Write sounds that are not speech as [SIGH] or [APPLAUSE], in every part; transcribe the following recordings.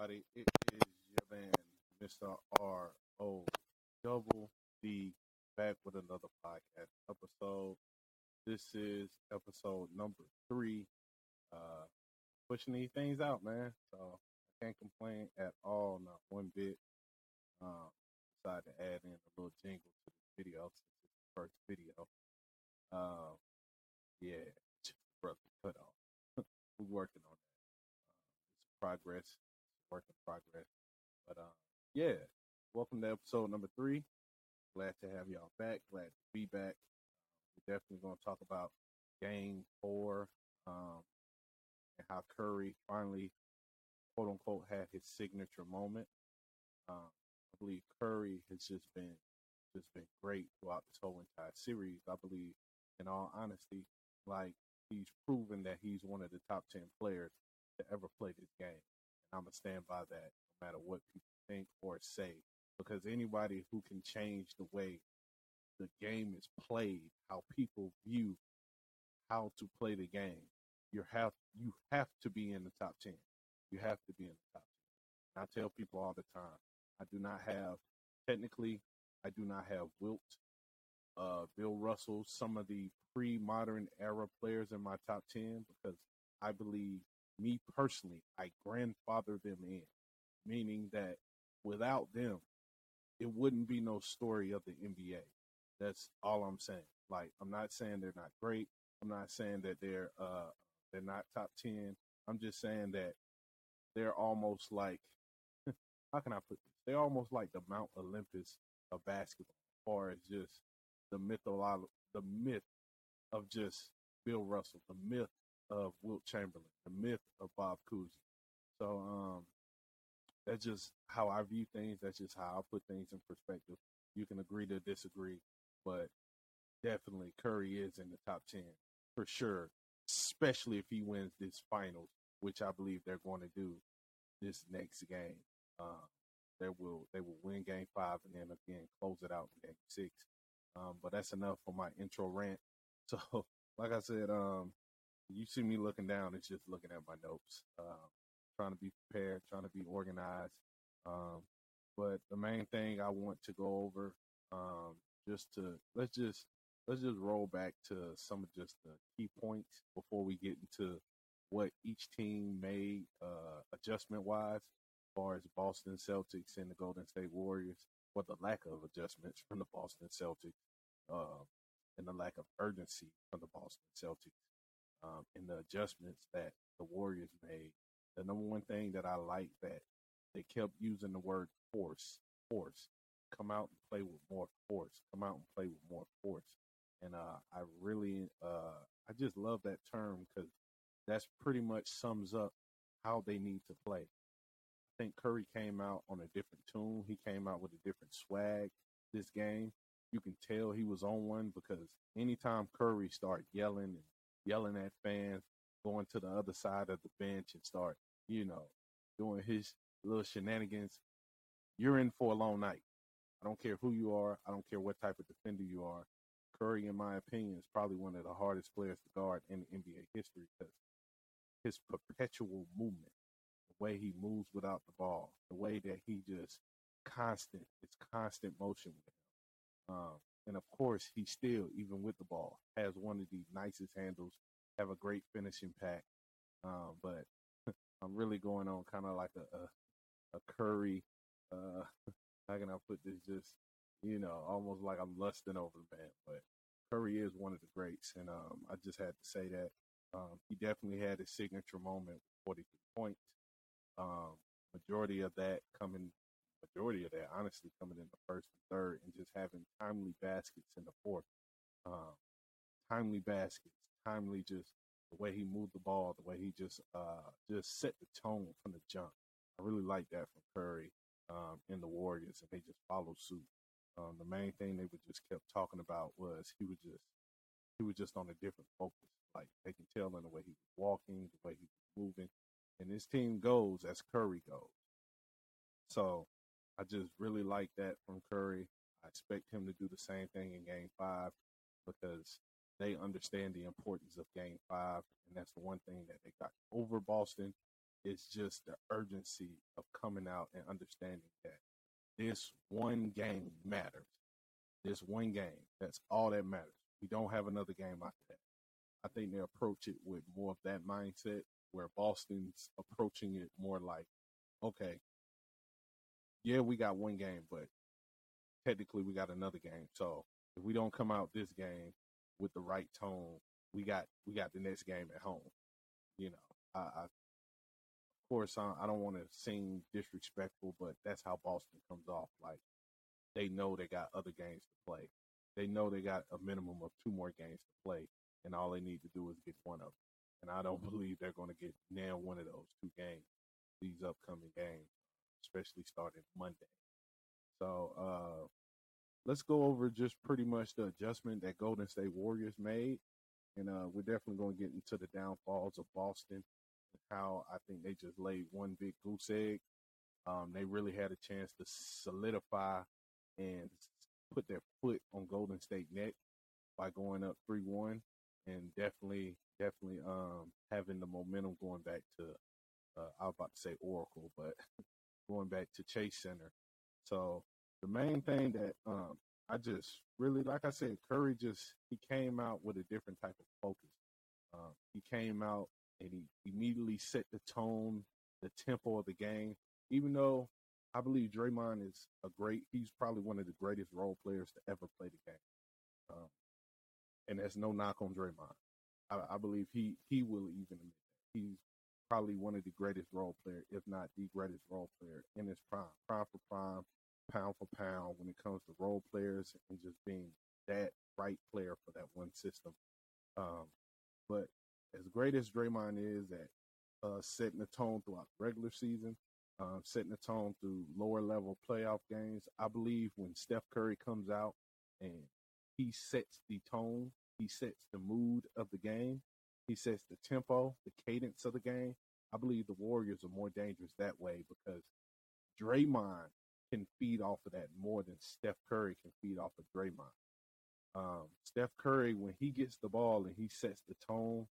everybody. It is your man, Mr. R O Double D, back with another podcast episode. This is episode number three. Uh, pushing these things out, man. So I can't complain at all, not one bit. Um, decided to add in a little jingle to the video since it's the first video. Um, yeah, [LAUGHS] brother, cut off. [LAUGHS] We're working on that. Um, it's progress, work in progress. But um, yeah, welcome to episode number three. Glad to have y'all back. Glad to be back. We're definitely going to talk about game four um, and how Curry finally, quote unquote, had his signature moment. Um, I believe Curry has just been just been great throughout this whole entire series. I believe, in all honesty, like he's proven that he's one of the top ten players to ever play this game. I'm gonna stand by that no matter what people think or say. Because anybody who can change the way the game is played, how people view how to play the game, you have you have to be in the top ten. You have to be in the top ten. I tell people all the time, I do not have technically I do not have Wilt, uh, Bill Russell, some of the pre-modern era players in my top ten because I believe me personally, I grandfather them in, meaning that without them, it wouldn't be no story of the NBA. That's all I'm saying. Like I'm not saying they're not great. I'm not saying that they're uh they're not top ten. I'm just saying that they're almost like [LAUGHS] how can I put this? They're almost like the Mount Olympus of basketball, as far as just the mytholo- the myth of just Bill Russell, the myth of Wilt Chamberlain, the myth of Bob Cousy. So um, that's just how I view things. That's just how I put things in perspective. You can agree to disagree, but definitely Curry is in the top ten for sure, especially if he wins this finals, which I believe they're going to do this next game. Um, they will they will win game five and then again close it out in game six. Um, but that's enough for my intro rant. [LAUGHS] So, like I said, um, you see me looking down, it's just looking at my notes, um, trying to be prepared, trying to be organized. Um, but the main thing I want to go over, um, just to let's just let's just roll back to some of just the key points before we get into what each team made uh, adjustment wise, as far as Boston Celtics and the Golden State Warriors, or the lack of adjustments from the Boston Celtics, uh, and the lack of urgency from the Boston Celtics, um, and the adjustments that the Warriors made. The number one thing that I like that they kept using the word force, force. Come out and play with more force. Come out and play with more force. And uh, I really, uh, I just love that term because that's pretty much sums up how they need to play. I think Curry came out on a different tune. He came out with a different swag this game. You can tell he was on one because anytime Curry start yelling and yelling at fans, going to the other side of the bench and start, you know, doing his little shenanigans, you're in for a long night. I don't care who you are. I don't care what type of defender you are. Curry, in my opinion, is probably one of the hardest players to guard in NBA history because his perpetual movement, the way he moves without the ball, the way that he just constant, it's constant motion with him. Um, and of course, he still, even with the ball, has one of the nicest handles, have a great finishing pack. Um, but [LAUGHS] I'm really going on kind of like a, a, a Curry, uh, [LAUGHS] how can I put this? Just, you know, almost like I'm lusting over the man. But Curry is one of the greats. And um, I just had to say that. Um, he definitely had his signature moment with 43 points. Um, majority of that coming, majority of that honestly coming in the first and third, and just having timely baskets in the fourth. Um, timely baskets, timely just the way he moved the ball, the way he just uh, just set the tone from the jump. I really like that from Curry um, in the Warriors, and they just followed suit. Um, the main thing they would just kept talking about was he was just he was just on a different focus. Like they can tell in the way he was walking, the way he was moving, and his team goes as Curry goes. So I just really like that from Curry. I expect him to do the same thing in Game Five because they understand the importance of Game Five, and that's the one thing that they got over Boston. it's just the urgency of coming out and understanding that this one game matters. This one game, that's all that matters. We don't have another game like that. I think they approach it with more of that mindset where Boston's approaching it more like, okay, yeah, we got one game, but technically we got another game. So if we don't come out this game with the right tone, we got we got the next game at home. You know, I, I of course I, I don't want to seem disrespectful, but that's how Boston comes off. Like they know they got other games to play. They know they got a minimum of two more games to play, and all they need to do is get one of them. And I don't [LAUGHS] believe they're going to get nail one of those two games these upcoming games, especially starting Monday. So uh, let's go over just pretty much the adjustment that Golden State Warriors made. And uh, we're definitely going to get into the downfalls of Boston and how I think they just laid one big goose egg. Um, they really had a chance to solidify and put their foot on Golden State neck by going up 3 1 and definitely, definitely um, having the momentum going back to, uh, I was about to say Oracle, but [LAUGHS] going back to Chase Center. So the main thing that um, I just really, like I said, Curry just he came out with a different type of focus. Um, he came out and he immediately set the tone, the tempo of the game. Even though I believe Draymond is a great, he's probably one of the greatest role players to ever play the game. Um, and there's no knock on Draymond. I, I believe he he will even admit that he's probably one of the greatest role player, if not the greatest role player in his prime, prime for prime pound for pound when it comes to role players and just being that right player for that one system. Um, but as great as Draymond is at uh, setting the tone throughout the regular season, uh, setting the tone through lower level playoff games, I believe when Steph Curry comes out and he sets the tone, he sets the mood of the game, he sets the tempo, the cadence of the game. I believe the Warriors are more dangerous that way because Draymond can feed off of that more than Steph Curry can feed off of Draymond. Um, Steph Curry, when he gets the ball and he sets the tone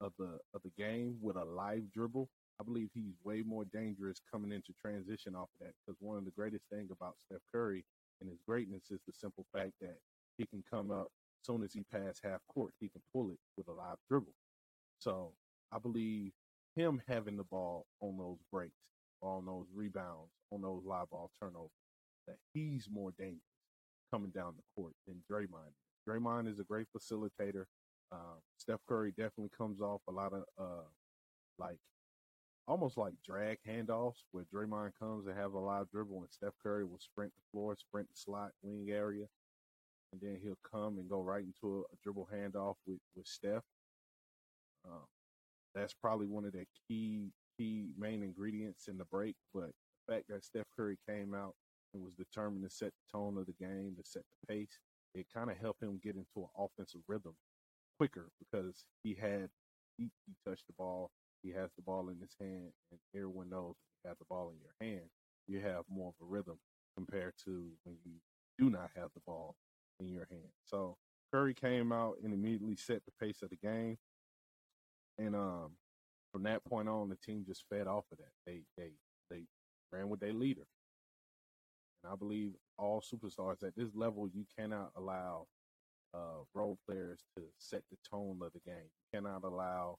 of the of the game with a live dribble, I believe he's way more dangerous coming into transition off of that. Because one of the greatest things about Steph Curry and his greatness is the simple fact that he can come up as soon as he passes half court, he can pull it with a live dribble. So I believe him having the ball on those breaks, on those rebounds, on those live ball turnovers, that he's more dangerous coming down the court than Draymond. Draymond is a great facilitator. Uh, Steph Curry definitely comes off a lot of uh, like almost like drag handoffs where Draymond comes and have a live dribble and Steph Curry will sprint the floor, sprint the slot wing area, and then he'll come and go right into a, a dribble handoff with with Steph. Um, that's probably one of the key key main ingredients in the break. But the fact that Steph Curry came out and was determined to set the tone of the game, to set the pace, it kind of helped him get into an offensive rhythm quicker because he had he, he touched the ball, he has the ball in his hand, and everyone knows when you have the ball in your hand, you have more of a rhythm compared to when you do not have the ball in your hand. So Curry came out and immediately set the pace of the game. And um, from that point on, the team just fed off of that. They they they ran with their leader, and I believe all superstars at this level, you cannot allow uh, role players to set the tone of the game. You cannot allow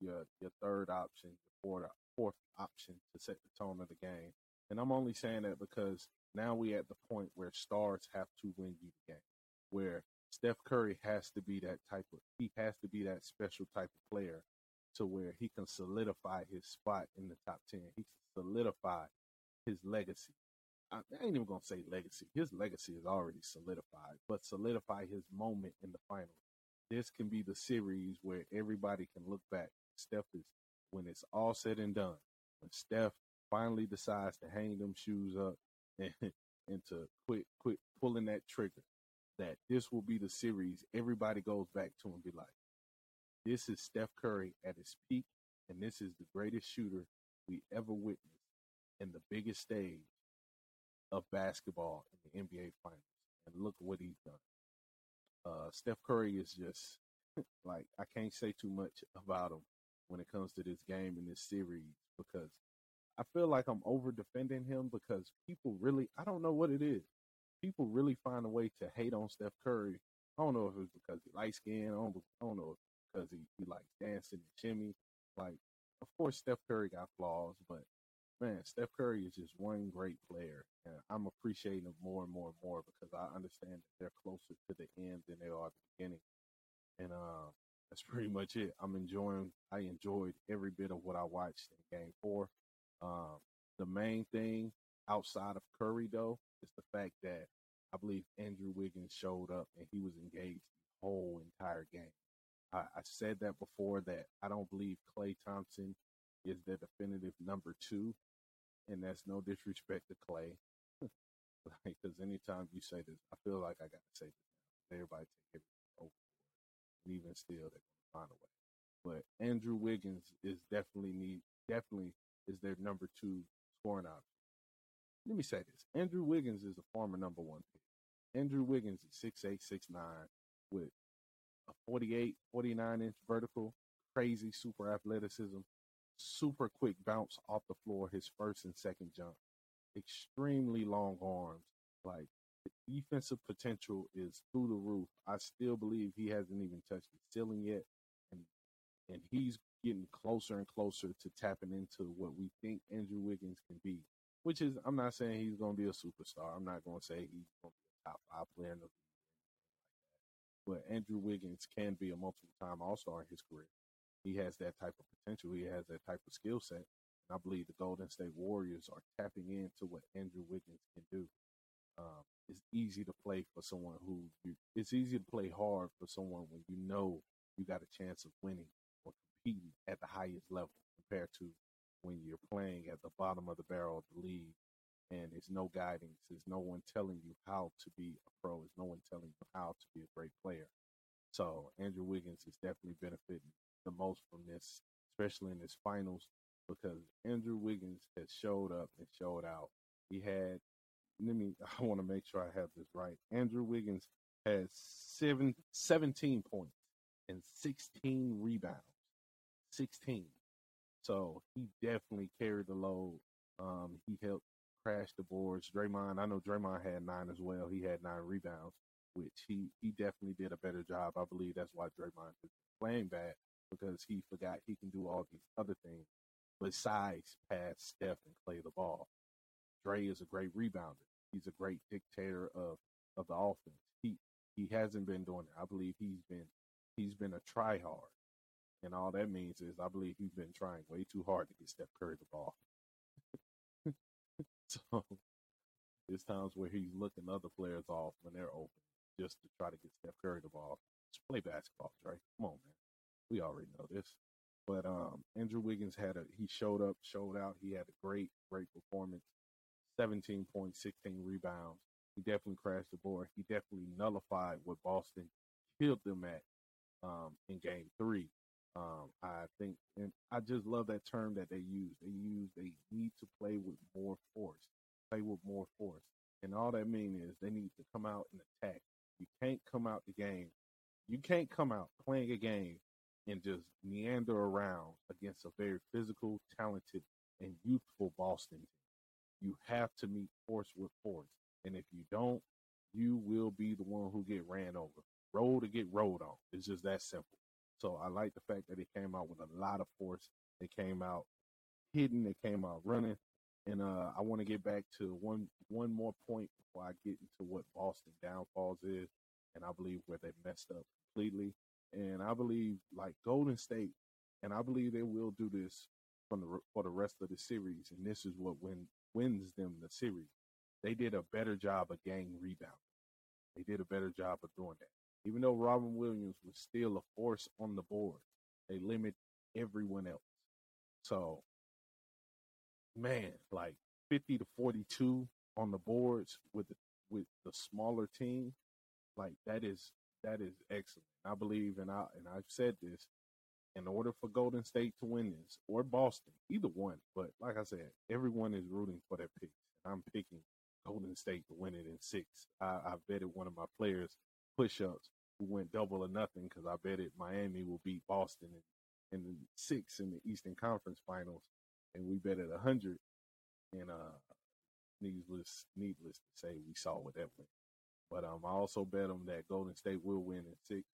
your your third option, your fourth fourth option to set the tone of the game. And I'm only saying that because now we're at the point where stars have to win you the game, where Steph Curry has to be that type of he has to be that special type of player to where he can solidify his spot in the top 10. He solidify his legacy. I, ain't even going to say legacy. His legacy is already solidified, but solidify his moment in the finals. This can be the series where everybody can look back. Steph is, when it's all said and done, when Steph finally decides to hang them shoes up [LAUGHS] and, and to quit, quit pulling that trigger, that this will be the series everybody goes back to and be like, this is Steph Curry at his peak, and this is the greatest shooter we ever witnessed in the biggest stage of basketball in the NBA Finals. And look what he's done. Uh, Steph Curry is just [LAUGHS] like I can't say too much about him when it comes to this game in this series because I feel like I'm over defending him because people really I don't know what it is. People really find a way to hate on Steph Curry. I don't know if it's because he light skin. I don't, I don't know because he, he likes dancing and shimmy. Like, of course, Steph Curry got flaws, but man, Steph Curry is just one great player, and I'm appreciating him more and more and more because I understand that they're closer to the end than they are at the beginning, and uh, that's pretty much it. I'm enjoying. I enjoyed every bit of what I watched in Game Four. Um, the main thing outside of Curry, though, is the fact that I believe Andrew Wiggins showed up and he was engaged the whole entire game. I, I said that before that I don't believe Klay Thompson is the definitive number two, and that's no disrespect to Klay. Because [LAUGHS] anytime you say this, I feel like I got to say this. Everybody take everything over, and even still, they're to find a way. But Andrew Wiggins is definitely need definitely is their number two scoring option. Let me say this: Andrew Wiggins is a former number one pick. Andrew Wiggins is six eight, six nine, with a 48, 49 inch vertical, crazy super athleticism, super quick bounce off the floor, his first and second jump, extremely long arms. Like the defensive potential is through the roof. I still believe he hasn't even touched the ceiling yet, and and he's getting closer and closer to tapping into what we think Andrew Wiggins can be. Which is, I'm not saying he's going to be a superstar. I'm not going to say he's going to be a top five player in the league but Andrew Wiggins can be a multiple time All Star in his career. He has that type of potential. He has that type of skill set. And I believe the Golden State Warriors are tapping into what Andrew Wiggins can do. Um, it's easy to play for someone who you, it's easy to play hard for someone when you know you got a chance of winning or competing at the highest level compared to when you're playing at the bottom of the barrel of the league and there's no guidance. There's no one telling you how to be a pro. There's no one telling you how to be a great player. So Andrew Wiggins is definitely benefiting the most from this, especially in his finals, because Andrew Wiggins has showed up and showed out. He had, let me, [LAUGHS] I want to make sure I have this right. Andrew Wiggins has seven, 17 points and 16 rebounds. 16. So he definitely carried the load. Um, he helped crash the boards. Draymond, I know Draymond had nine as well. He had nine rebounds, which he he definitely did a better job. I believe that's why Draymond is playing bad because he forgot he can do all these other things besides pass Steph and play the ball. Dre is a great rebounder. He's a great dictator of of the offense. He he hasn't been doing it. I believe he's been he's been a try hard. And all that means is I believe he's been trying way too hard to get Steph Curry the ball. [LAUGHS] So there's times where he's looking other players off when they're open just to try to get Steph Curry the ball. Just play basketball, Dre. Come on, man. We already know this. But um, Andrew Wiggins had a he showed up, showed out. He had a great, great performance. 17 points, 16 rebounds. He definitely crashed the board. He definitely nullified what Boston killed them at um, in game three. Um, I think, and I just love that term that they use. They use they need to play with more force, play with more force, and all that means is they need to come out and attack. You can't come out the game. You can't come out playing a game and just meander around against a very physical, talented, and youthful Boston team. You have to meet force with force, and if you don't, you will be the one who get ran over. Roll to get rolled on. It's just that simple. So I like the fact that it came out with a lot of force. It came out hidden. It came out running. And uh, I want to get back to one one more point before I get into what Boston downfalls is, and I believe where they messed up completely. And I believe like Golden State, and I believe they will do this from the for the rest of the series. And this is what win, wins them the series. They did a better job of gang rebound. They did a better job of doing that. Even though Robert Williams was still a force on the board, they limit everyone else. So, man, like 50 to 42 on the boards with the, with the smaller team, like that is that is excellent. I believe, and I and I've said this, in order for Golden State to win this or Boston, either one. But like I said, everyone is rooting for their picks. And I'm picking Golden State to win it in six. I, I betted one of my players push ups who went double or nothing because I bet it Miami will beat Boston and six in the Eastern Conference Finals, and we bet at hundred. And uh, needless needless to say, we saw what that went. But um, I also bet them that Golden State will win in six.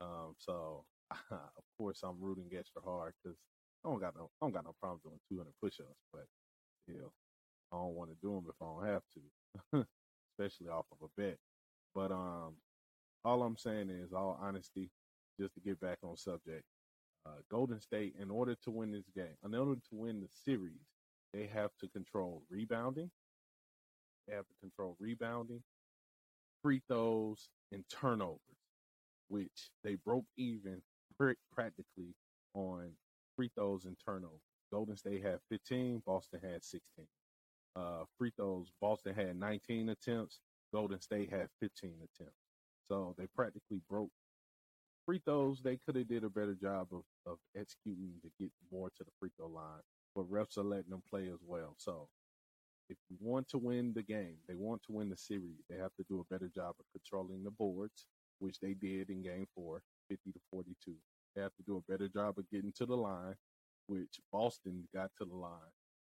Um, so [LAUGHS] of course I'm rooting extra hard because I don't got no I don't got no problem doing 200 push-ups, but you know I don't want to do them if I don't have to, [LAUGHS] especially off of a bet. But um, all I'm saying is, all honesty, just to get back on subject, uh, Golden State, in order to win this game, in order to win the series, they have to control rebounding. They have to control rebounding, free throws, and turnovers, which they broke even practically on free throws and turnovers. Golden State had 15, Boston had 16. Uh, free throws, Boston had 19 attempts, Golden State had 15 attempts. So they practically broke free throws. They could have did a better job of, of executing to get more to the free throw line, but refs are letting them play as well. So if you want to win the game, they want to win the series, they have to do a better job of controlling the boards, which they did in game four, 50 to 42. They have to do a better job of getting to the line, which Boston got to the line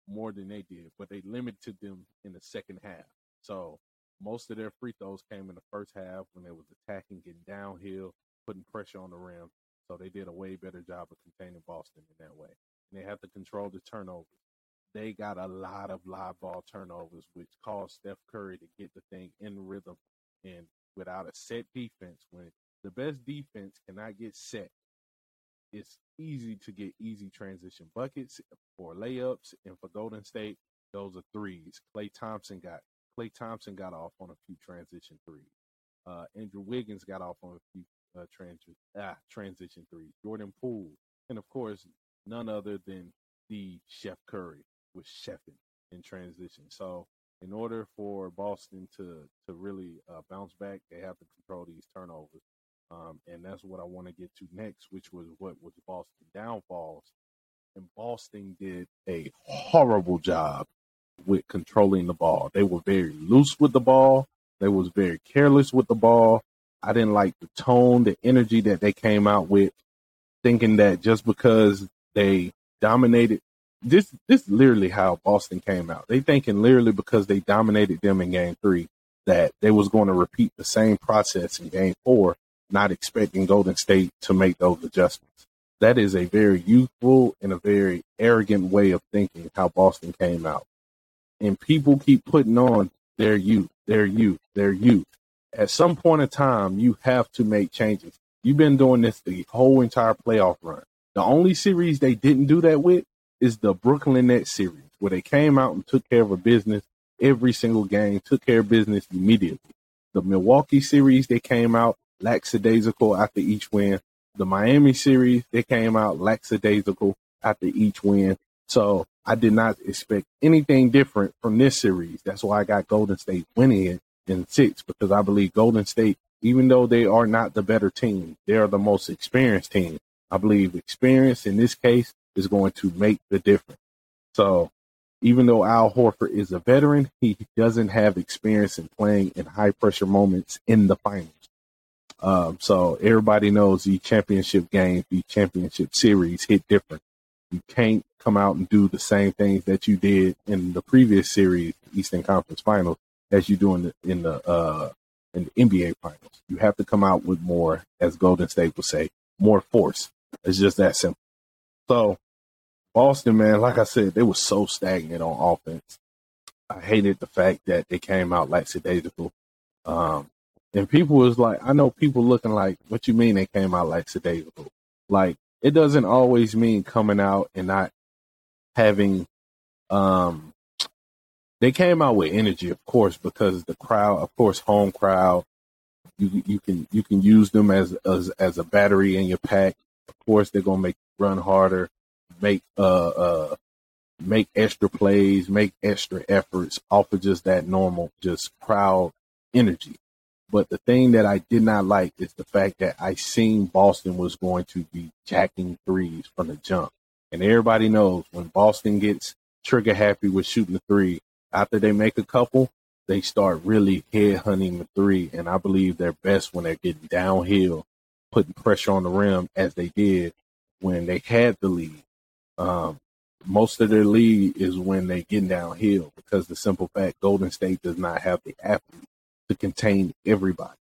more than they did, but they limited them in the second half. So most of their free throws came in the first half when they was attacking, getting downhill, putting pressure on the rim. So they did a way better job of containing Boston in that way. And they have to control the turnovers. They got a lot of live ball turnovers, which caused Steph Curry to get the thing in rhythm. And without a set defense, when the best defense cannot get set, it's easy to get easy transition buckets for layups and for Golden State. Those are threes. Klay Thompson got Klay Thompson got off on a few transition threes. Uh, Andrew Wiggins got off on a few uh, ah, transition threes. Jordan Poole, and of course, none other than the Chef Curry was chefing in transition. So, in order for Boston to to really uh, bounce back, they have to control these turnovers. Um, and that's what I want to get to next, which was what was Boston downfalls. And Boston did a horrible job with controlling the ball. They were very loose with the ball. They was very careless with the ball. I didn't like the tone, the energy that they came out with, thinking that just because they dominated this this is literally how Boston came out. They thinking literally because they dominated them in game three that they was going to repeat the same process in game four, not expecting Golden State to make those adjustments. That is a very youthful and a very arrogant way of thinking how Boston came out and people keep putting on their youth, their youth, their youth. At some point in time, you have to make changes. You've been doing this the whole entire playoff run. The only series they didn't do that with is the Brooklyn Nets series, where they came out and took care of a business every single game, took care of business immediately. The Milwaukee series, they came out lackadaisical after each win. The Miami series, they came out lackadaisical after each win. So I did not expect anything different from this series. That's why I got Golden State winning it in six because I believe Golden State, even though they are not the better team, they are the most experienced team. I believe experience in this case is going to make the difference. So even though Al Horford is a veteran, he doesn't have experience in playing in high pressure moments in the finals. Um, so everybody knows the championship game, the championship series hit different. You can't come out and do the same things that you did in the previous series, Eastern Conference Finals, as you do in the in the uh, in the NBA Finals. You have to come out with more, as Golden State would say, more force. It's just that simple. So Boston, man, like I said, they were so stagnant on offense. I hated the fact that they came out like lackadaisical. Um, and people was like, I know people looking like, what you mean they came out like lackadaisical? Like, it doesn't always mean coming out and not having um they came out with energy of course because the crowd of course home crowd you you can you can use them as as as a battery in your pack. Of course they're gonna make run harder make uh uh make extra plays make extra efforts off of just that normal just crowd energy but the thing that I did not like is the fact that I seen Boston was going to be jacking threes from the jump. And everybody knows when Boston gets trigger happy with shooting the three, after they make a couple, they start really head hunting the three. And I believe they're best when they're getting downhill, putting pressure on the rim as they did when they had the lead. Um, most of their lead is when they get downhill because the simple fact Golden State does not have the athlete to contain everybody.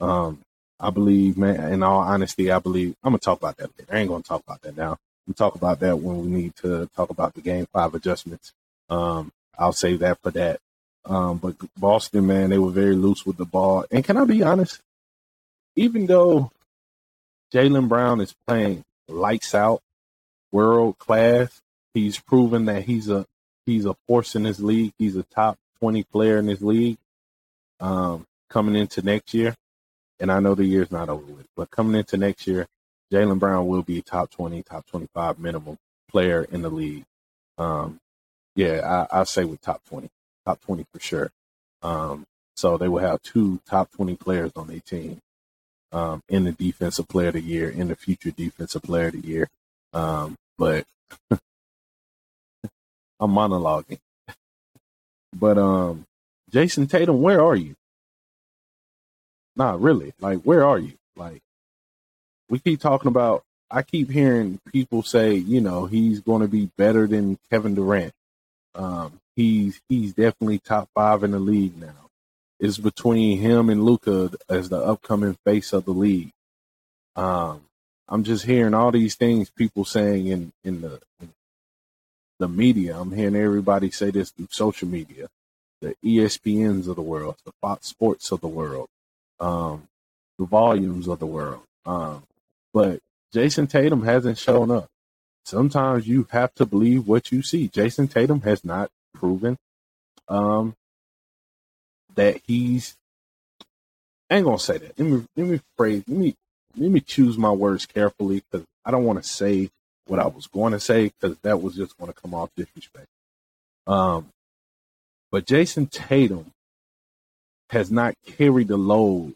Um, I believe, man, in all honesty, I believe I'm gonna talk about that later. I ain't gonna talk about that now. We'll talk about that when we need to talk about the game five adjustments. Um, I'll save that for that. Um, but Boston, man, they were very loose with the ball. And can I be honest? Even though Jaylen Brown is playing lights out, world class, he's proven that he's a he's a force in his league. He's a top twenty player in his league. Um, coming into next year, and I know the year's not over with, but coming into next year, Jaylen Brown will be top twenty, top twenty five minimum player in the league. Um, yeah, I, I say with top twenty, top twenty for sure. Um, so they will have two top twenty players on their team um, in the defensive player of the year, in the future defensive player of the year. Um, but [LAUGHS] I'm monologuing. [LAUGHS] but um, Jayson Tatum, where are you? Nah, really. Like, where are you? Like, we keep talking about. I keep hearing people say, you know, he's going to be better than Kevin Durant. Um, he's he's definitely top five in the league now. It's between him and Luka as the upcoming face of the league. Um, I'm just hearing all these things people saying in in the in the media. I'm hearing everybody say this through social media, the ESPNs of the world, the Fox Sports of the world, um, the volumes of the world. Um, but Jayson Tatum hasn't shown up. Sometimes you have to believe what you see. Jayson Tatum has not proven um, that he's. I ain't gonna say that. Let me let me phrase. Let me let me choose my words carefully because I don't want to say what I was going to say because that was just going to come off disrespect. Um, but Jayson Tatum has not carried the load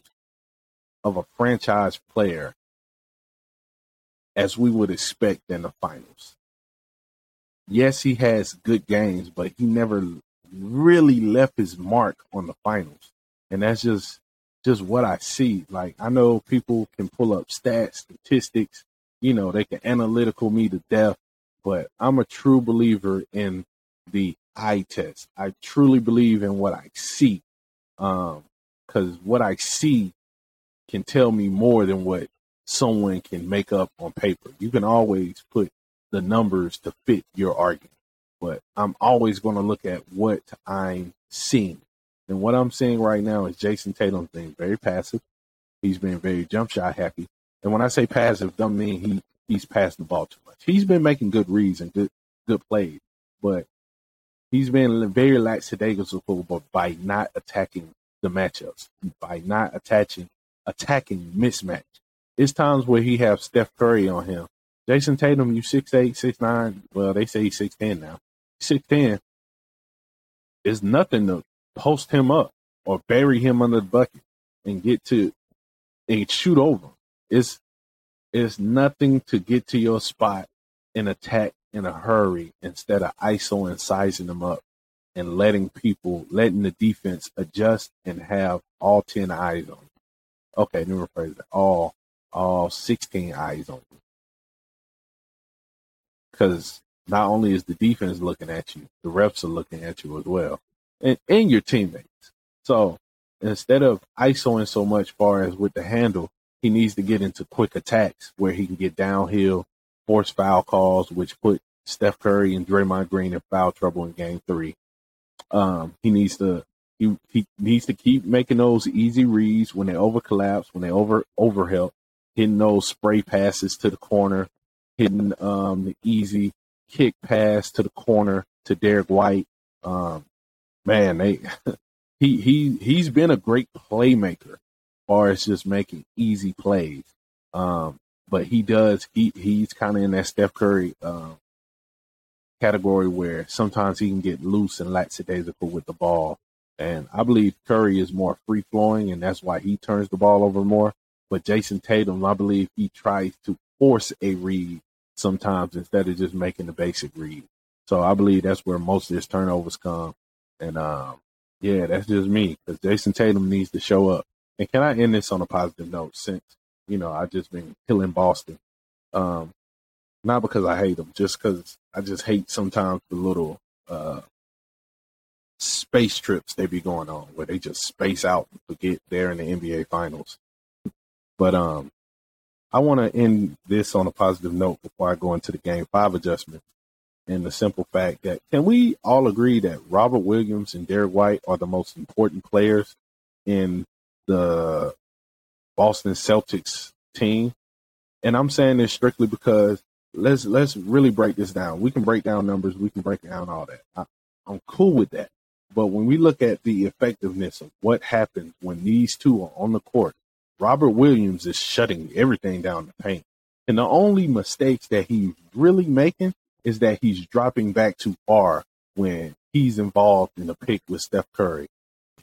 of a franchise player as we would expect in the finals. Yes, he has good games, but he never really left his mark on the finals. And that's just just what I see. Like I know people can pull up stats, statistics, you know, they can analytical me to death, but I'm a true believer in the eye test. I truly believe in what I see. Um, cause what I see can tell me more than what someone can make up on paper. You can always put the numbers to fit your argument, but I'm always going to look at what I'm seeing. And what I'm seeing right now is Jayson Tatum being very passive. He's been very jump shot happy. And when I say passive, doesn't mean he he's passing the ball too much. He's been making good reads and good good plays, but he's been very lackadaisical by not attacking the matchups, by not attaching attacking mismatch. It's times where he have Steph Curry on him. Jayson Tatum, you six eight, six nine. Well, they say he's six ten now. Six ten is nothing to post him up or bury him under the bucket and get to and shoot over. It's it's nothing to get to your spot and attack in a hurry instead of ISO and sizing them up and letting people, letting the defense adjust and have all 10 eyes on you. Okay, me rephrase that. All, all 16 eyes on you. Because not only is the defense looking at you, the refs are looking at you as well, and, and your teammates. So instead of ISOing so much far as with the handle, he needs to get into quick attacks where he can get downhill, force foul calls, which put Steph Curry and Draymond Green in foul trouble in game three. Um, he needs to he, he needs to keep making those easy reads when they over collapse, when they over overhelp, hitting those spray passes to the corner, hitting um, the easy kick pass to the corner to Derrick White. Um, man, they [LAUGHS] he he he's been a great playmaker far as just making easy plays. Um, but he does he he's kind of in that Steph Curry um, category where sometimes he can get loose and lackadaisical with the ball. And I believe Curry is more free flowing, and that's why he turns the ball over more. But Jayson Tatum, I believe he tries to force a read sometimes instead of just making the basic read. So I believe that's where most of his turnovers come. And um, yeah, that's just me because Jayson Tatum needs to show up. And can I end this on a positive note since, you know, I've just been killing Boston. Um, Not because I hate them, just because I just hate sometimes the little uh, space trips they be going on where they just space out to get they're in the NBA finals. But um I want to end this on a positive note before I go into the game five adjustment. And the simple fact that can we all agree that Robert Williams and Derrick White are the most important players in the Boston Celtics team? And I'm saying this strictly because let's let's really break this down. We can break down numbers, we can break down all that. I, I'm cool with that. But when we look at the effectiveness of what happens when these two are on the court, Robert Williams is shutting everything down the paint. And the only mistakes that he's really making is that he's dropping back too far when he's involved in a pick with Steph Curry.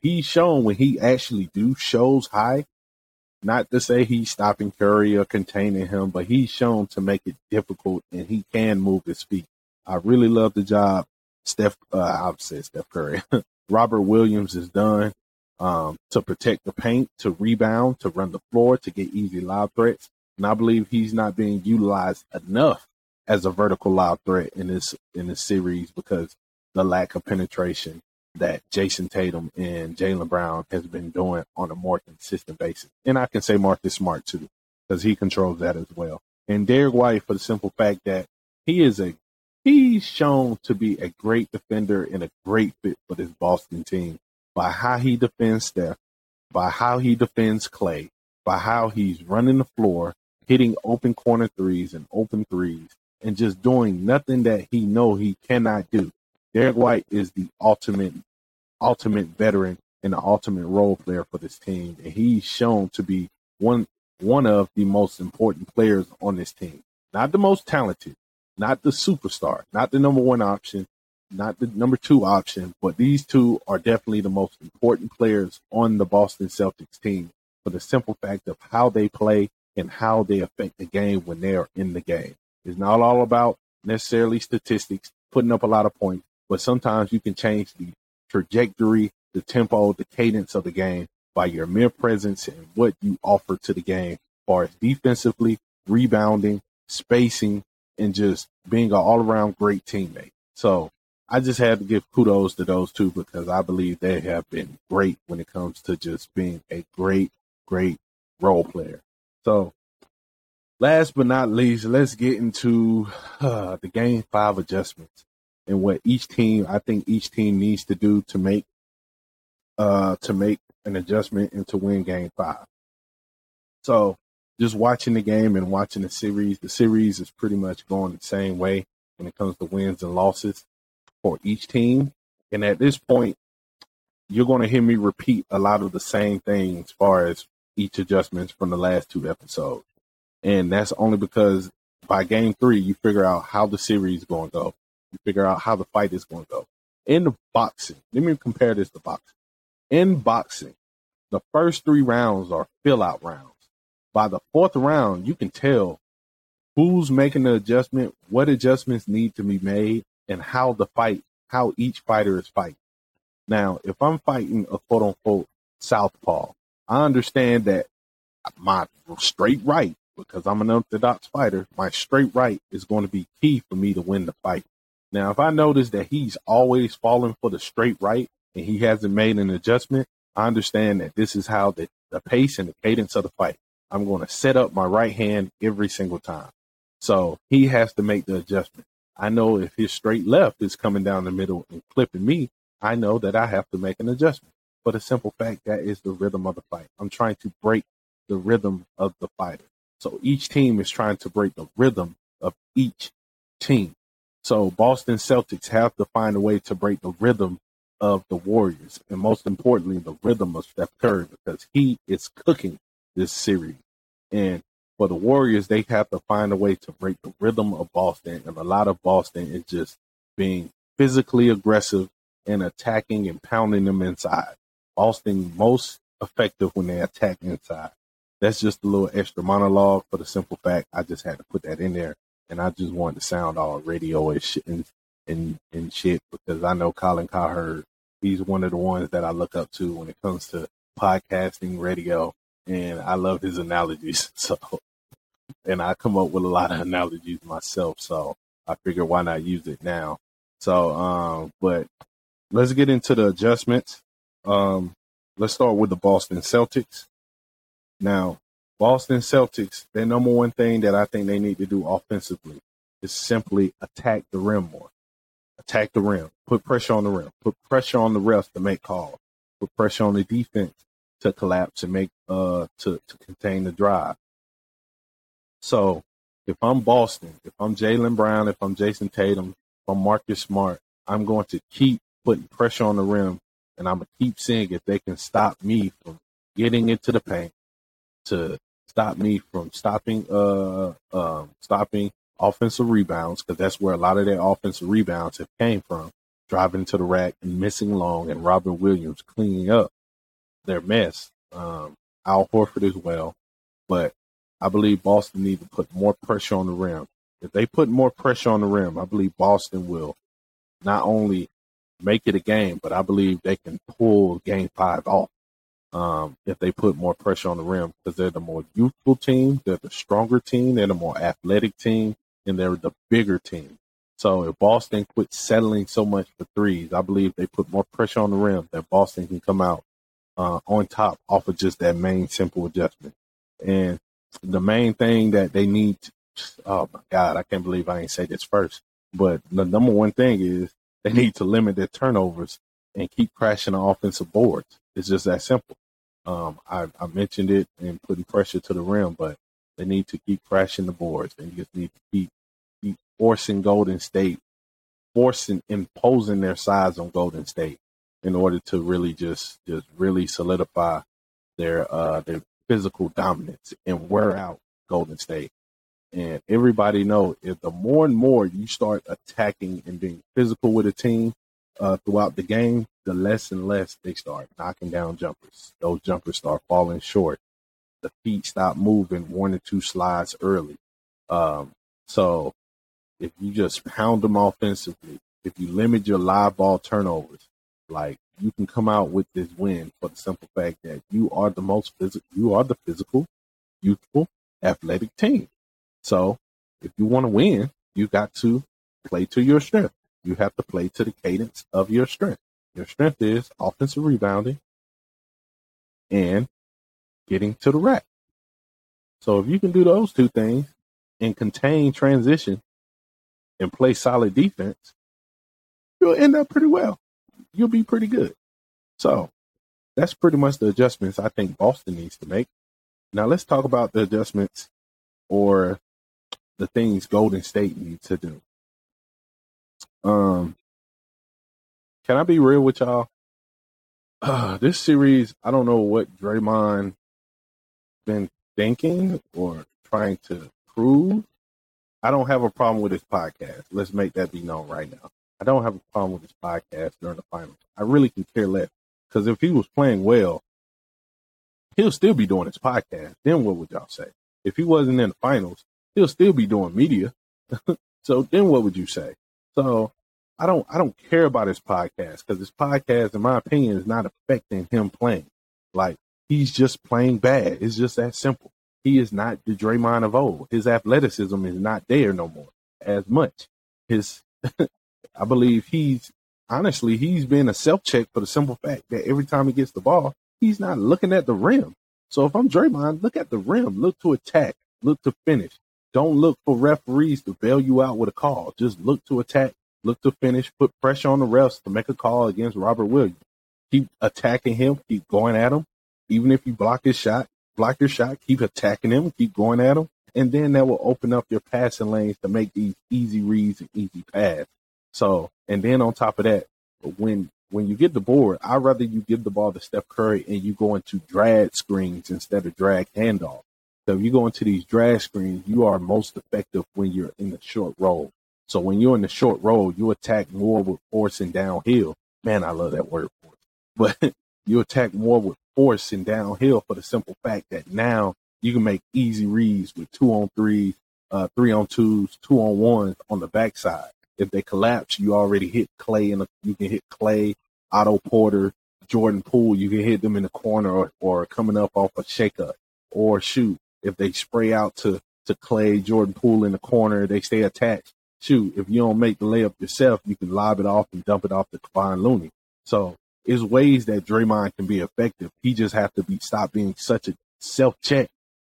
He's shown when he actually do shows high, not to say he's stopping Curry or containing him, but he's shown to make it difficult and he can move his feet. I really love the job Steph, uh, I've said Steph Curry, [LAUGHS] Robert Williams has done um, to protect the paint, to rebound, to run the floor, to get easy lob threats. And I believe he's not being utilized enough as a vertical lob threat in this in this series because the lack of penetration that Jayson Tatum and Jaylen Brown has been doing on a more consistent basis. And I can say Marcus Smart too, because he controls that as well. And Derrick White for the simple fact that he is a he's shown to be a great defender and a great fit for this Boston team by how he defends Steph, by how he defends Klay, by how he's running the floor, hitting open corner threes and open threes, and just doing nothing that he know he cannot do. Derrick White is the ultimate, ultimate veteran and the ultimate role player for this team, and he's shown to be one one of the most important players on this team. Not the most talented, not the superstar, not the number one option, not the number two option, but these two are definitely the most important players on the Boston Celtics team for the simple fact of how they play and how they affect the game when they are in the game. It's not all about necessarily statistics, putting up a lot of points, but sometimes you can change the trajectory, the tempo, the cadence of the game by your mere presence and what you offer to the game, far as defensively, rebounding, spacing, and just being an all around great teammate. So I just had to give kudos to those two because I believe they have been great when it comes to just being a great, great role player. So, last but not least, let's get into uh, the game five adjustments and what each team, I think each team needs to do to make uh, to make an adjustment and to win game five. So, just watching the game and watching the series, the series is pretty much going the same way when it comes to wins and losses for each team. And at this point, you're going to hear me repeat a lot of the same things as far as each adjustments from the last two episodes. And that's only because by game three, you figure out how the series is going to go. You figure out how the fight is going to go. In boxing, let me compare this to boxing. In boxing, the first three rounds are fill out rounds. By the fourth round, you can tell who's making the adjustment, what adjustments need to be made, and how the fight, how each fighter is fighting. Now, if I'm fighting a quote unquote southpaw, I understand that my straight right, because I'm an orthodox fighter, my straight right is going to be key for me to win the fight. Now, if I notice that he's always falling for the straight right and he hasn't made an adjustment, I understand that this is how the, the pace and the cadence of the fight. I'm going to set up my right hand every single time. So he has to make the adjustment. I know if his straight left is coming down the middle and clipping me, I know that I have to make an adjustment. But a simple fact that is the rhythm of the fight. I'm trying to break the rhythm of the fighter. So each team is trying to break the rhythm of each team. So Boston Celtics have to find a way to break the rhythm of the Warriors, and most importantly, the rhythm of Steph Curry because he is cooking this series. And for the Warriors, they have to find a way to break the rhythm of Boston. And a lot of Boston is just being physically aggressive and attacking and pounding them inside. Boston most effective when they attack inside. That's just a little extra monologue for the simple fact I just had to put that in there. And I just wanted to sound all radio and shit and, and, and shit because I know Colin Cowherd, he's one of the ones that I look up to when it comes to podcasting, radio, and I love his analogies. [LAUGHS] So and I come up with a lot of analogies myself. So I figure why not use it now. So, um, but let's get into the adjustments. Um, let's start with the Boston Celtics. Now, Boston Celtics, their number one thing that I think they need to do offensively is simply attack the rim more. Attack the rim. Put pressure on the rim. Put pressure on the refs to make calls. Put pressure on the defense to collapse and make uh to, to contain the drive. So if I'm Boston, if I'm Jaylen Brown, if I'm Jayson Tatum, if I'm Marcus Smart, I'm going to keep putting pressure on the rim and I'm gonna keep seeing if they can stop me from getting into the paint to stop me from stopping uh um stopping offensive rebounds because that's where a lot of their offensive rebounds have came from driving to the rack and missing long and Robert Williams cleaning up their mess. Um, Al Horford as well, but I believe Boston needs to put more pressure on the rim. If they put more pressure on the rim, I believe Boston will not only make it a game, but I believe they can pull game five off um, if they put more pressure on the rim because they're the more youthful team, they're the stronger team, they're the more athletic team, and they're the bigger team. So if Boston quit settling so much for threes, I believe they put more pressure on the rim that Boston can come out uh, on top off of just that main simple adjustment. And the main thing that they need, oh my God, I can't believe I ain't say this first, but the number one thing is they need to limit their turnovers and keep crashing the offensive boards. It's just that simple. Um, I, I mentioned it and putting pressure to the rim, but they need to keep crashing the boards. They just need to keep keep forcing Golden State, forcing imposing their size on Golden State in order to really just just really solidify their uh their physical dominance and wear out Golden State. And everybody know if the more and more you start attacking and being physical with a team uh, throughout the game, the less and less they start knocking down jumpers. Those jumpers start falling short. The feet stop moving one or two slides early. Um, so if you just pound them offensively, if you limit your live ball turnovers, like you can come out with this win for the simple fact that you are the most physical, you are the physical, youthful, athletic team. So if you want to win, you got to play to your strength. You have to play to the cadence of your strength. Your strength is offensive rebounding and getting to the rack. So if you can do those two things and contain transition and play solid defense, you'll end up pretty well you'll be pretty good. So that's pretty much the adjustments I think Boston needs to make. Now let's talk about the adjustments or the things Golden State needs to do. Um, can I be real with y'all? Uh, this series, I don't know what Draymond been thinking or trying to prove. I don't have a problem with his podcast. Let's make that be known right now. I don't have a problem with his podcast during the finals. I really can care less because if he was playing well, he'll still be doing his podcast. Then what would y'all say? If he wasn't in the finals, he'll still be doing media. [LAUGHS] so then what would you say? So I don't I don't care about his podcast because his podcast, in my opinion, is not affecting him playing. Like he's just playing bad. It's just that simple. He is not the Draymond of old. His athleticism is not there no more as much. His [LAUGHS] I believe he's honestly he's been a self check for the simple fact that every time he gets the ball, he's not looking at the rim. So if I'm Draymond, look at the rim, look to attack, look to finish. Don't look for referees to bail you out with a call. Just look to attack, look to finish, put pressure on the refs to make a call against Robert Williams. Keep attacking him, keep going at him. Even if you block his shot, block your shot, keep attacking him, keep going at him. And then that will open up your passing lanes to make these easy reads and easy pass. So, and then on top of that, when when you get the board, I'd rather you give the ball to Steph Curry and you go into drag screens instead of drag handoff. So if you go into these drag screens, you are most effective when you're in the short roll. So when you're in the short roll, you attack more with force and downhill. Man, I love that word. [LAUGHS] But you attack more with force and downhill for the simple fact that now you can make easy reads with two on three, uh, three on twos, two on ones on the backside. If they collapse, you already hit Klay and you can hit Klay, Otto Porter, Jordan Poole. You can hit them in the corner or, or coming up off a shake up or shoot. If they spray out to to Klay, Jordan Poole in the corner. They stay attached. Shoot, if you don't make the layup yourself, you can lob it off and dump it off to Kevon Looney. So it's ways that Draymond can be effective. He just have to be stop being such a self check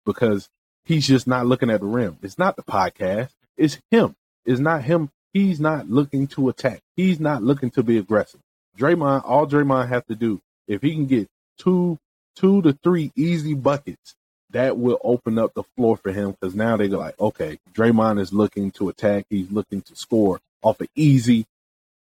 because he's just not looking at the rim. It's not the podcast. It's him. It's not him. He's not looking to attack. He's not looking to be aggressive. Draymond, all Draymond has to do, if he can get two, two to three easy buckets, that will open up the floor for him because now they're like, okay, Draymond is looking to attack. He's looking to score off of easy,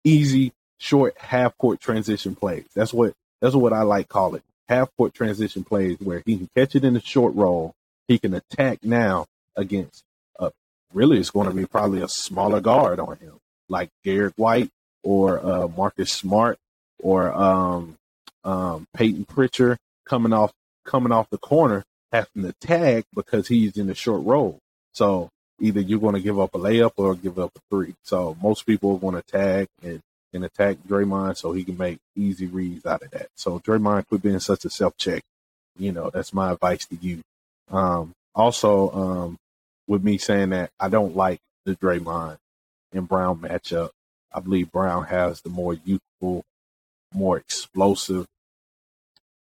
easy, short half court transition plays. That's what that's what I like call it. Half court transition plays where he can catch it in the short roll. He can attack now against uh really it's going to be probably a smaller guard on him, like Derrick White or uh, Marcus Smart or um, um, Payton Pritchard coming off coming off the corner having to tag because he's in a short roll. So either you're going to give up a layup or give up a three. So most people are going to tag and, and attack Draymond so he can make easy reads out of that. So Draymond quit being such a self check. You know, that's my advice to you. Um, also, um, with me saying that I don't like the Draymond and Brown matchup. I believe Brown has the more youthful, more explosive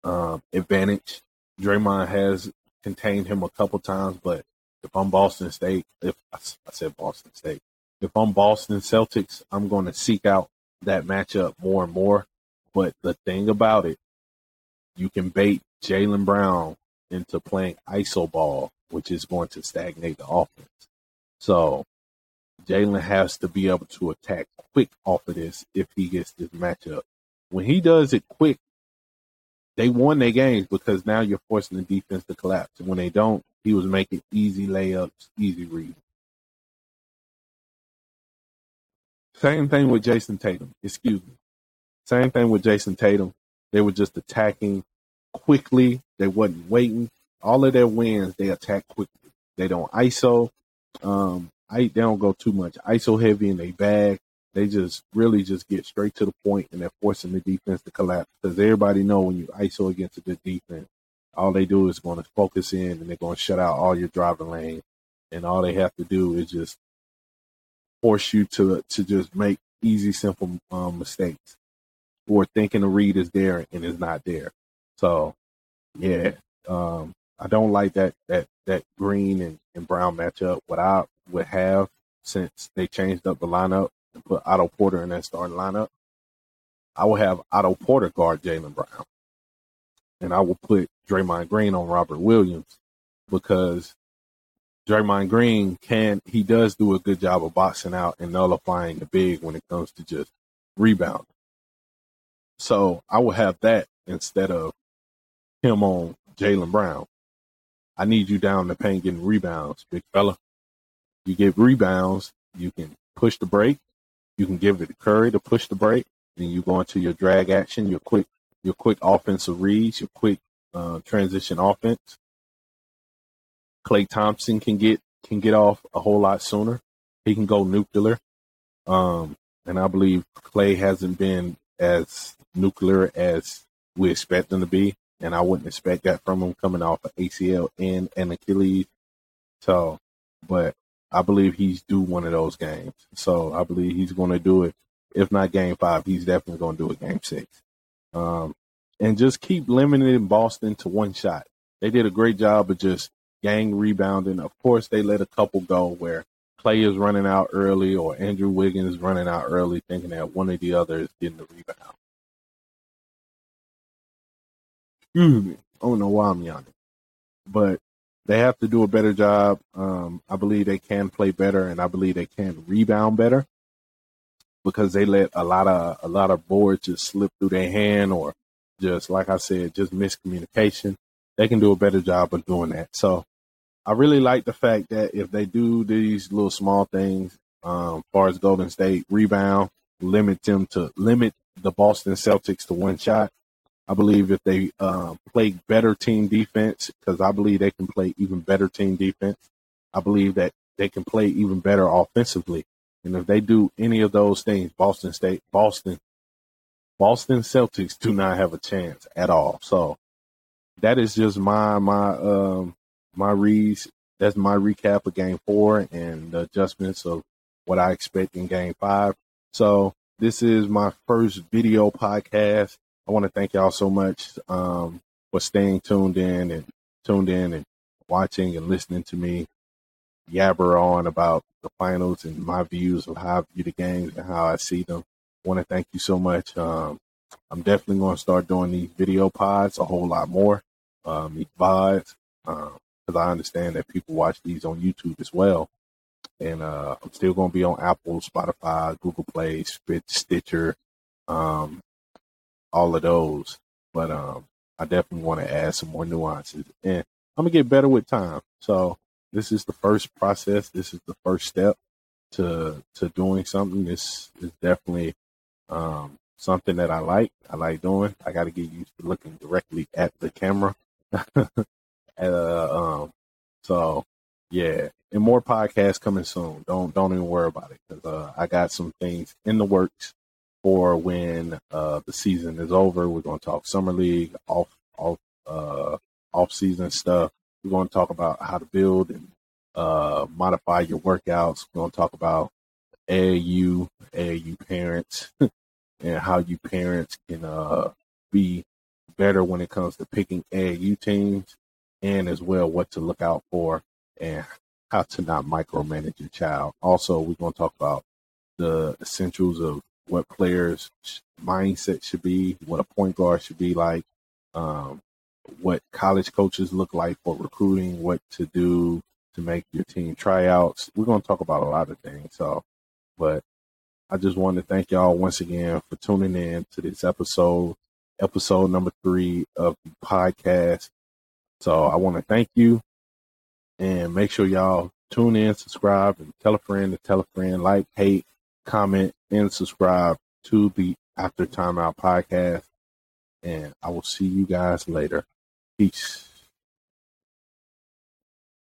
um, advantage. Draymond has contained him a couple times, but if I'm Boston State, if I said Boston State, if I'm Boston Celtics, I'm going to seek out that matchup more and more. But the thing about it, you can bait Jaylen Brown into playing iso ball, which is going to stagnate the offense. So Jaylen has to be able to attack quick off of this if he gets this matchup. When he does it quick, they won their games because now you're forcing the defense to collapse. And when they don't, he was making easy layups, easy reads. Same thing with Jayson Tatum. Excuse me. Same thing with Jayson Tatum. They were just attacking quickly. They wasn't waiting. All of their wins, they attack quickly. They don't ISO. Um, I, they don't go too much ISO heavy in they bag. They just really just get straight to the point and they're forcing the defense to collapse because everybody know when you ISO against a good defense, all they do is going to focus in and they're going to shut out all your driving lane, and all they have to do is just force you to to just make easy, simple um, mistakes or thinking the read is there and is not there. So, yeah, um, I don't like that that that green and, and brown matchup. What I would have since they changed up the lineup and put Otto Porter in that starting lineup, I will have Otto Porter guard Jaylen Brown. And I will put Draymond Green on Robert Williams because Draymond Green can he does do a good job of boxing out and nullifying the big when it comes to just rebound. So I will have that instead of him on Jaylen Brown. I need you down the paint getting rebounds, big fella. You get rebounds, you can push the break, you can give it to Curry to push the break, and you go into your drag action, your quick, your quick offensive reads, your quick uh, transition offense. Klay Thompson can get can get off a whole lot sooner. He can go nuclear, um, and I believe Clay hasn't been as nuclear as we expect him to be, and I wouldn't expect that from him coming off of ACL and and Achilles. So, but I believe he's due one of those games. So I believe he's going to do it. If not game five, he's definitely going to do it game six. Um, and just keep limiting Boston to one shot. They did a great job of just gang rebounding. Of course, they let a couple go where Klay is running out early or Andrew Wiggins is running out early, thinking that one of the others getting the rebound. Excuse me. I don't know why I'm yawning. But they have to do a better job. Um, I believe they can play better, and I believe they can rebound better because they let a lot of a lot of boards just slip through their hand, or just like I said, just miscommunication. They can do a better job of doing that. So I really like the fact that if they do these little small things, um, far as Golden State rebound, limit them to limit the Boston Celtics to one shot. I believe if they uh, play better team defense, because I believe they can play even better team defense. I believe that they can play even better offensively. And if they do any of those things, Boston State, Boston, Boston Celtics do not have a chance at all. So that is just my my um my reads that's my recap of game four and the adjustments of what I expect in game five. So this is my first video podcast. I want to thank y'all so much um, for staying tuned in and tuned in and watching and listening to me yabber on about the finals and my views of how I view the games and how I see them. I want to thank you so much. Um, I'm definitely going to start doing these video pods a whole lot more, um, these VODs, because um, I understand that people watch these on YouTube as well. And uh, I'm still going to be on Apple, Spotify, Google Play, Stitcher, um, all of those. But um, I definitely want to add some more nuances. And I'm to get better with time. So this is the first process. This is the first step to to doing something. This is definitely um, something that I like. I like doing. I got to get used to looking directly at the camera. [LAUGHS] uh, um, so yeah, and more podcasts coming soon. Don't don't even worry about it because uh, I got some things in the works for when uh, the season is over. We're going to talk summer league, off off uh, off season stuff. We're going to talk about how to build and uh, modify your workouts. We're going to talk about AAU, AAU parents, [LAUGHS] and how you parents can uh, be better when it comes to picking AAU teams, and as well what to look out for and how to not micromanage your child. Also, we're going to talk about the essentials of what players' mindset should be, what a point guard should be like, um, what college coaches look like for recruiting, what to do to make your team tryouts. We're going to talk about a lot of things. So, but I just want to thank y'all once again for tuning in to this episode, episode number three of the podcast. So I want to thank you and make sure y'all tune in, subscribe, and tell a friend to tell a friend, like, hate, comment, and subscribe to the After Timeout podcast. And I will see you guys later. Peace.